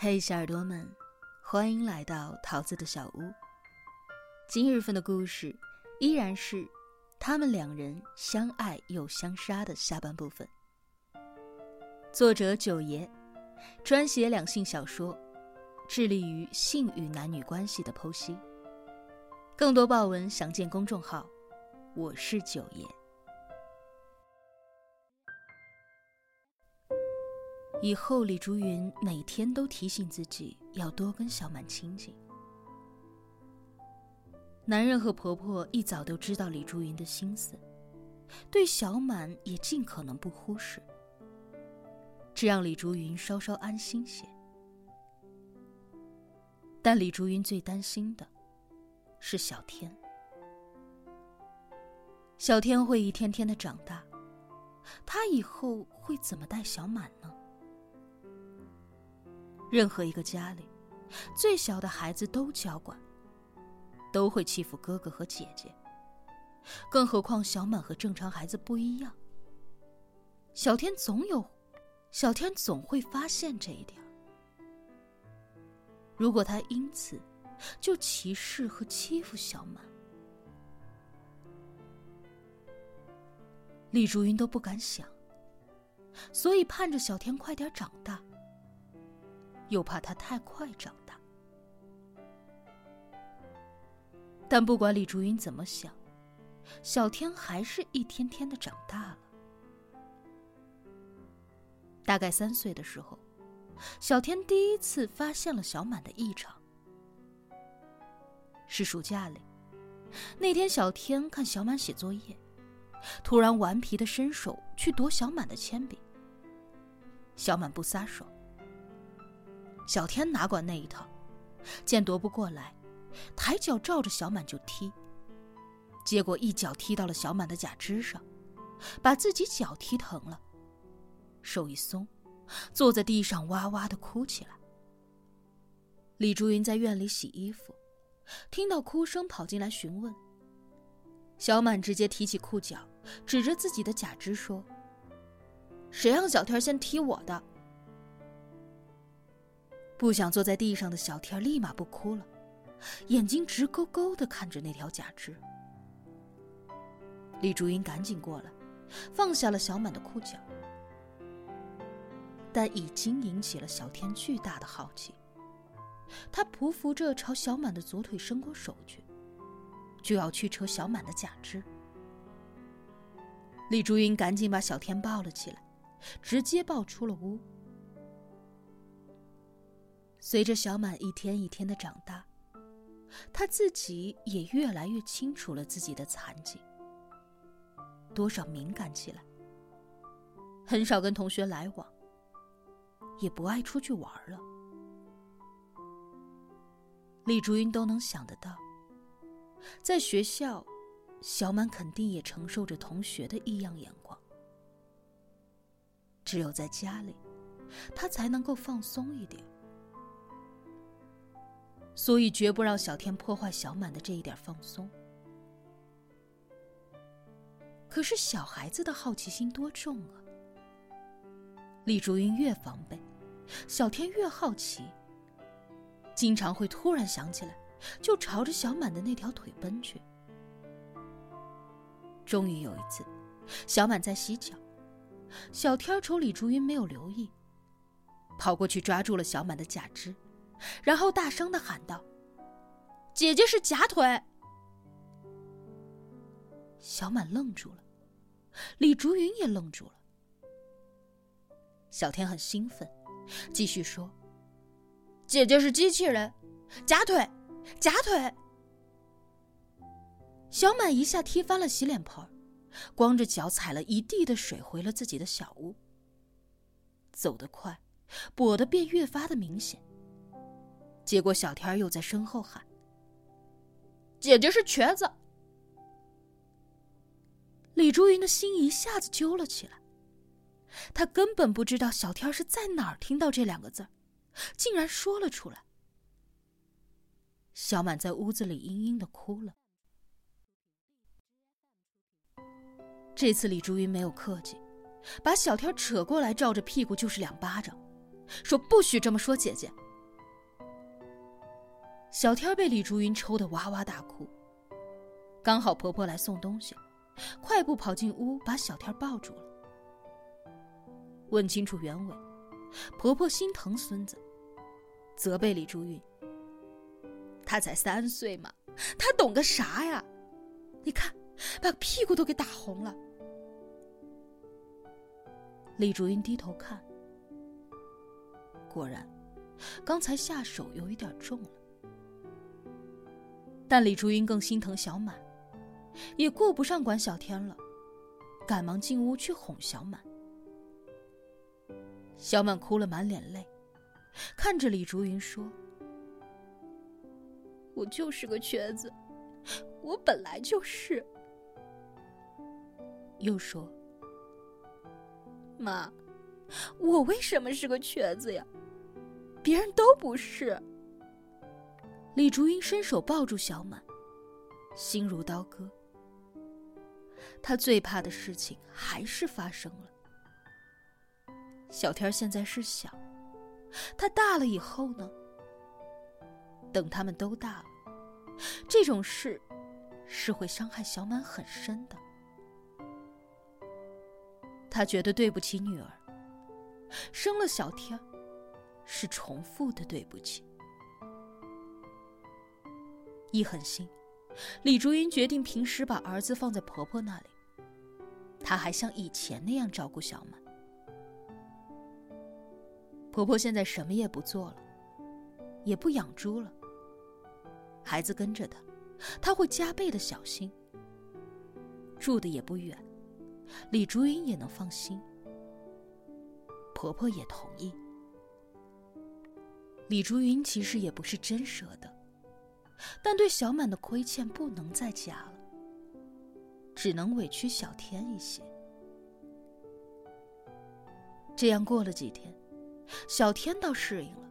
嘿，小耳朵们，欢迎来到桃子的小屋。今日份的故事依然是他们两人相爱又相杀的下半部分。作者九爷，专写两性小说，致力于性与男女关系的剖析。更多爆文详见公众号“我是九爷”。以后，李竹云每天都提醒自己要多跟小满亲近。男人和婆婆一早都知道李竹云的心思，对小满也尽可能不忽视，这让李竹云稍稍安心些。但李竹云最担心的是小天。小天会一天天的长大，他以后会怎么带小满呢？任何一个家里，最小的孩子都娇惯，都会欺负哥哥和姐姐。更何况小满和正常孩子不一样。小天总有，小天总会发现这一点。如果他因此就歧视和欺负小满，李竹云都不敢想。所以盼着小天快点长大。又怕他太快长大，但不管李竹云怎么想，小天还是一天天的长大了。大概三岁的时候，小天第一次发现了小满的异常。是暑假里，那天小天看小满写作业，突然顽皮的伸手去夺小满的铅笔。小满不撒手。小天哪管那一套，见夺不过来，抬脚照着小满就踢。结果一脚踢到了小满的假肢上，把自己脚踢疼了，手一松，坐在地上哇哇的哭起来。李竹云在院里洗衣服，听到哭声跑进来询问。小满直接提起裤脚，指着自己的假肢说：“谁让小天先踢我的？”不想坐在地上的小天立马不哭了，眼睛直勾勾的看着那条假肢。李竹英赶紧过来，放下了小满的裤脚，但已经引起了小天巨大的好奇。他匍匐着朝小满的左腿伸过手去，就要去扯小满的假肢。李竹英赶紧把小天抱了起来，直接抱出了屋。随着小满一天一天的长大，他自己也越来越清楚了自己的残疾，多少敏感起来，很少跟同学来往，也不爱出去玩了。李竹云都能想得到，在学校，小满肯定也承受着同学的异样眼光，只有在家里，他才能够放松一点。所以，绝不让小天破坏小满的这一点放松。可是，小孩子的好奇心多重啊！李竹云越防备，小天越好奇，经常会突然想起来，就朝着小满的那条腿奔去。终于有一次，小满在洗脚，小天瞅李竹云没有留意，跑过去抓住了小满的假肢。然后大声的喊道：“姐姐是假腿。”小满愣住了，李竹云也愣住了。小天很兴奋，继续说：“姐姐是机器人，假腿，假腿。”小满一下踢翻了洗脸盆，光着脚踩了一地的水回了自己的小屋。走得快，跛的便越发的明显。结果，小天又在身后喊：“姐姐是瘸子。”李竹云的心一下子揪了起来。他根本不知道小天是在哪儿听到这两个字竟然说了出来。小满在屋子里嘤嘤的哭了。这次李竹云没有客气，把小天扯过来，照着屁股就是两巴掌，说：“不许这么说姐姐。”小天被李竹云抽得哇哇大哭。刚好婆婆来送东西，快步跑进屋，把小天抱住了。问清楚原委，婆婆心疼孙子，责备李竹云：“他才三岁嘛，他懂个啥呀？你看，把屁股都给打红了。”李竹云低头看，果然，刚才下手有一点重了。但李竹云更心疼小满，也顾不上管小天了，赶忙进屋去哄小满。小满哭了满脸泪，看着李竹云说：“我就是个瘸子，我本来就是。”又说：“妈，我为什么是个瘸子呀？别人都不是。”李竹英伸手抱住小满，心如刀割。他最怕的事情还是发生了。小天现在是小，他大了以后呢？等他们都大了，这种事是会伤害小满很深的。他觉得对不起女儿，生了小天是重复的对不起。一狠心，李竹英决定平时把儿子放在婆婆那里，她还像以前那样照顾小满。婆婆现在什么也不做了，也不养猪了。孩子跟着她，她会加倍的小心。住的也不远，李竹英也能放心。婆婆也同意。李竹云其实也不是真舍得。但对小满的亏欠不能再加了，只能委屈小天一些。这样过了几天，小天倒适应了，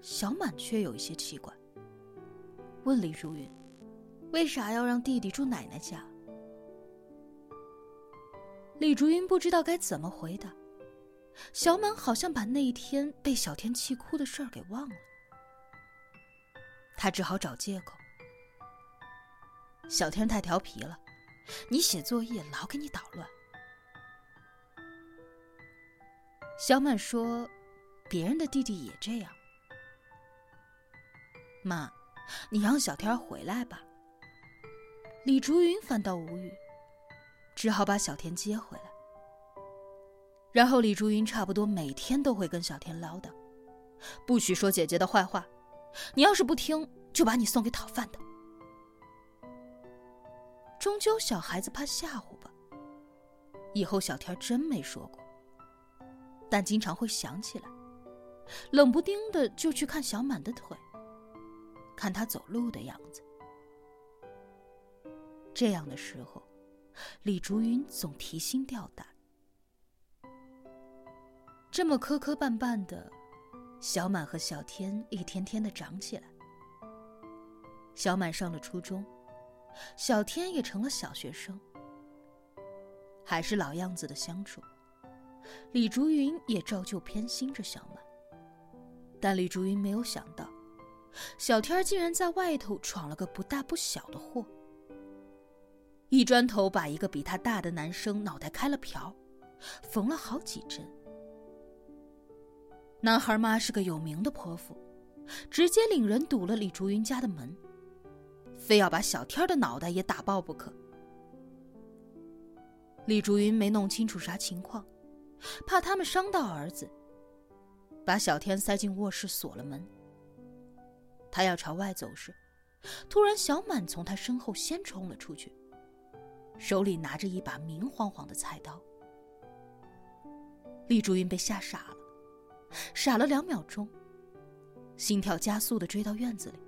小满却有一些奇怪，问李如云：“为啥要让弟弟住奶奶家？”李竹云不知道该怎么回答，小满好像把那一天被小天气哭的事儿给忘了。他只好找借口。小天太调皮了，你写作业老给你捣乱。小满说：“别人的弟弟也这样。”妈，你让小天回来吧。李竹云反倒无语，只好把小天接回来。然后李竹云差不多每天都会跟小天唠叨：“不许说姐姐的坏话。”你要是不听，就把你送给讨饭的。终究小孩子怕吓唬吧。以后小天真没说过，但经常会想起来，冷不丁的就去看小满的腿，看他走路的样子。这样的时候，李竹云总提心吊胆。这么磕磕绊绊的。小满和小天一天天的长起来。小满上了初中，小天也成了小学生。还是老样子的相处，李竹云也照旧偏心着小满。但李竹云没有想到，小天竟然在外头闯了个不大不小的祸，一砖头把一个比他大的男生脑袋开了瓢，缝了好几针。男孩妈是个有名的泼妇，直接领人堵了李竹云家的门，非要把小天的脑袋也打爆不可。李竹云没弄清楚啥情况，怕他们伤到儿子，把小天塞进卧室锁了门。他要朝外走时，突然小满从他身后先冲了出去，手里拿着一把明晃晃的菜刀。李竹云被吓傻了。傻了两秒钟，心跳加速的追到院子里，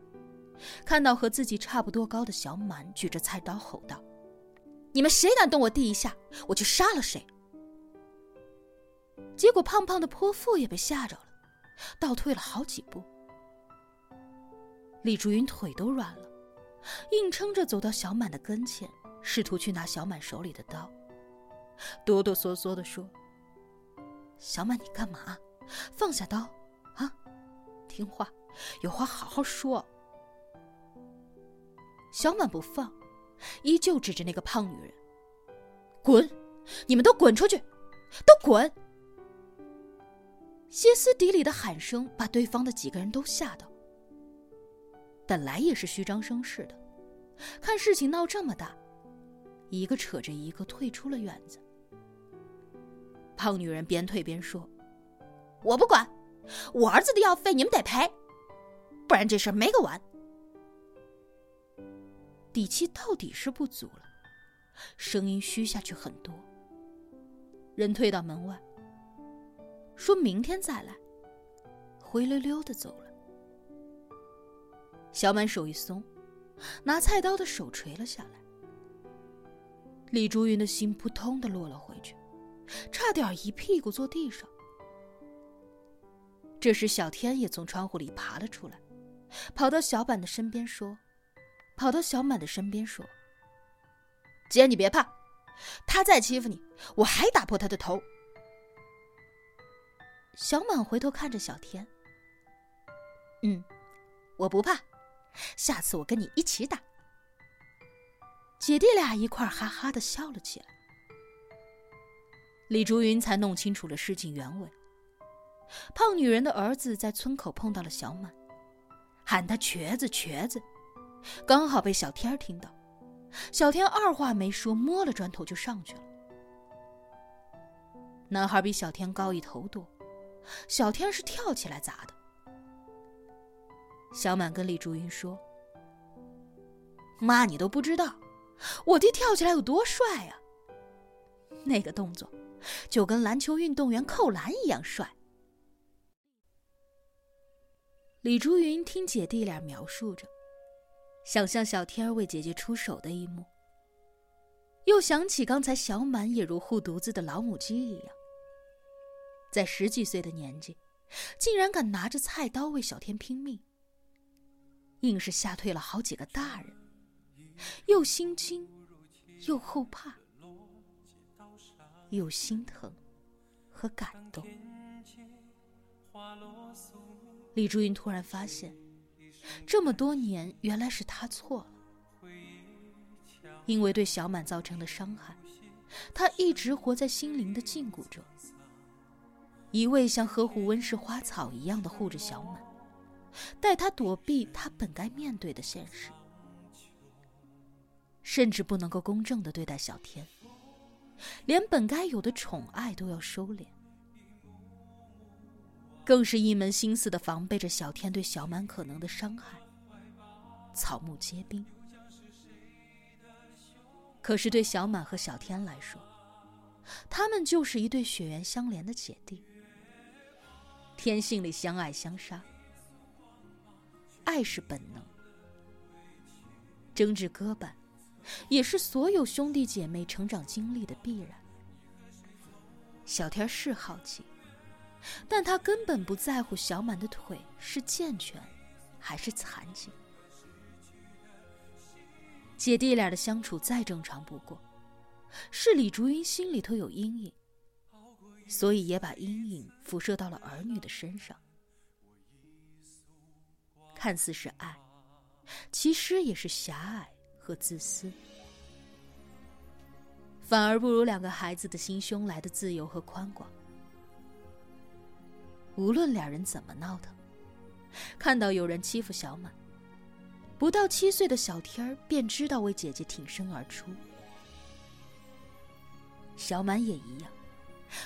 看到和自己差不多高的小满举着菜刀吼道：“你们谁敢动我弟一下，我就杀了谁！”结果胖胖的泼妇也被吓着了，倒退了好几步。李竹云腿都软了，硬撑着走到小满的跟前，试图去拿小满手里的刀，哆哆嗦嗦的说：“小满，你干嘛？”放下刀，啊，听话，有话好好说，小满不放，依旧指着那个胖女人：“滚！你们都滚出去！都滚！”歇斯底里的喊声把对方的几个人都吓到。本来也是虚张声势的，看事情闹这么大，一个扯着一个退出了院子。胖女人边退边说：“我不管，我儿子的药费你们得赔，不然这事儿没个完。”底气到底是不足了，声音虚下去很多。人退到门外，说明天再来，灰溜溜的走了。小满手一松，拿菜刀的手垂了下来。李竹云的心扑通的落了回去，差点一屁股坐地上。这时，小天也从窗户里爬了出来，跑到小满的身边说：“跑到小满的身边说，姐，你别怕，他再欺负你，我还打破他的头。”小满回头看着小天：“嗯，我不怕。”下次我跟你一起打。姐弟俩一块哈哈的笑了起来。李竹云才弄清楚了事情原委。胖女人的儿子在村口碰到了小满，喊他瘸子瘸子，刚好被小天听到。小天二话没说，摸了砖头就上去了。男孩比小天高一头多，小天是跳起来砸的。小满跟李竹云说：“妈，你都不知道，我弟跳起来有多帅呀！那个动作，就跟篮球运动员扣篮一样帅。”李竹云听姐弟俩描述着，想象小天儿为姐姐出手的一幕，又想起刚才小满也如护犊子的老母鸡一样，在十几岁的年纪，竟然敢拿着菜刀为小天拼命。硬是吓退了好几个大人，又心惊，又后怕，又心疼和感动。李竹云突然发现，这么多年原来是他错了，因为对小满造成的伤害，他一直活在心灵的禁锢中，一味像呵护温室花草一样的护着小满。带他躲避他本该面对的现实，甚至不能够公正的对待小天，连本该有的宠爱都要收敛，更是一门心思的防备着小天对小满可能的伤害，草木皆兵。可是对小满和小天来说，他们就是一对血缘相连的姐弟，天性里相爱相杀。爱是本能，争执割绊，也是所有兄弟姐妹成长经历的必然。小天是好奇，但他根本不在乎小满的腿是健全，还是残疾。姐弟俩的相处再正常不过，是李竹云心里头有阴影，所以也把阴影辐射到了儿女的身上。看似是爱，其实也是狭隘和自私，反而不如两个孩子的心胸来的自由和宽广。无论俩人怎么闹腾，看到有人欺负小满，不到七岁的小天儿便知道为姐姐挺身而出。小满也一样，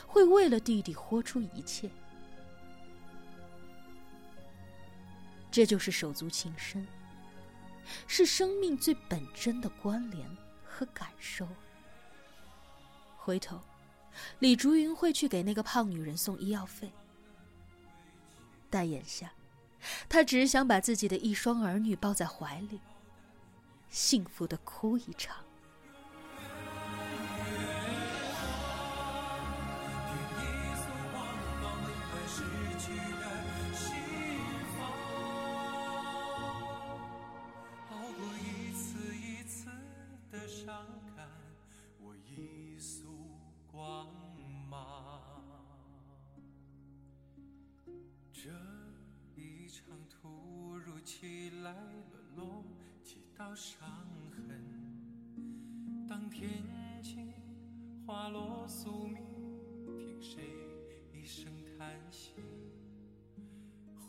会为了弟弟豁出一切。这就是手足情深，是生命最本真的关联和感受。回头，李竹云会去给那个胖女人送医药费，在眼下，他只想把自己的一双儿女抱在怀里，幸福的哭一场。伤这一场突如其来沦。落几道伤痕。当天际花落宿命，听谁一声叹息？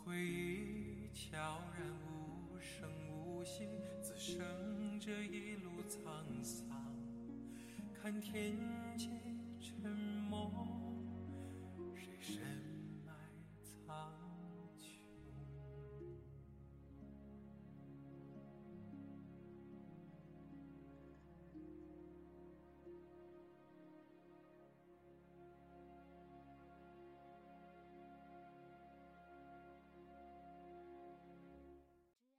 回忆悄然无声无息，滋生这一路沧桑。看天际沉默，